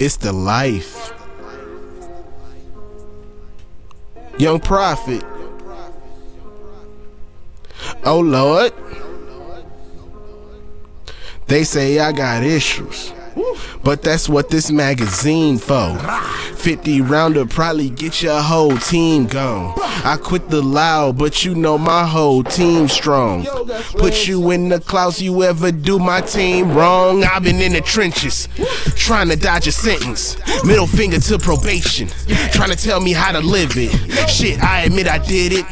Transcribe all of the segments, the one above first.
It's the life. Young Prophet. Oh Lord. They say I got issues. But that's what this magazine for. 50 rounder probably get your whole team gone. I quit the loud, but you know my whole team strong. Put you in the clouds, you ever do my team wrong? I've been in the trenches, trying to dodge a sentence. Middle finger to probation, trying to tell me how to live it. Shit, I admit I did it,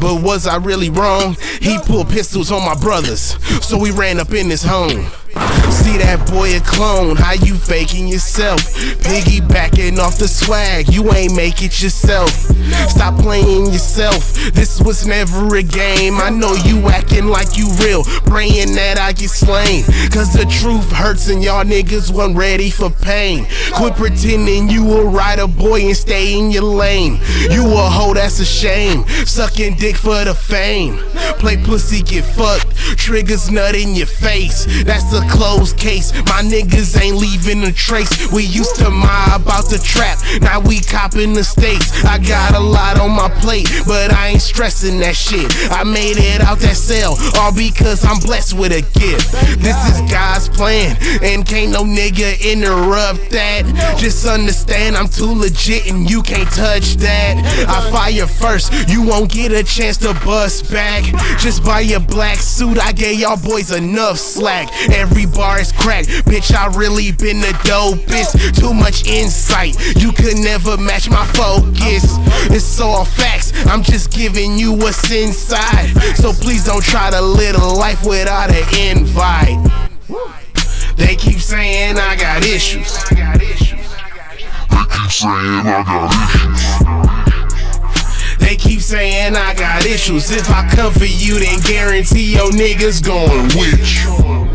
but was I really wrong? He pulled pistols on my brothers, so we ran up in his home. See that boy a clone, how you faking yourself? Piggybacking off the swag, you ain't make it yourself. Stop playing yourself, this was never a game. I know you acting like you real, praying that I get slain. Cause the truth hurts and y'all niggas weren't ready for pain. Quit pretending you a rider boy and stay in your lane. You a hoe, that's a shame. Sucking dick for the fame. Play pussy, get fucked. Triggers nut in your face. That's a closed case. My niggas ain't leaving a trace. We used to mob out the trap. Now we copping the stakes. I got a lot on my plate, but I ain't stressing that shit. I made it out that cell, all because I'm blessed with a gift. This is God's plan, and can't no nigga interrupt that. Just understand I'm too legit and you can't touch that. I fire first, you won't get a chance to bust back. Just buy your black suit, I gave y'all boys enough slack. Every bar is cracked, bitch. I really been the dopest. Too much insight, you could never match my focus. It's all facts, I'm just giving you what's inside. So please don't try to live a life without an invite. They keep saying I got issues. They keep saying I got issues. Saying I got issues. If I come for you, then guarantee your niggas going with you.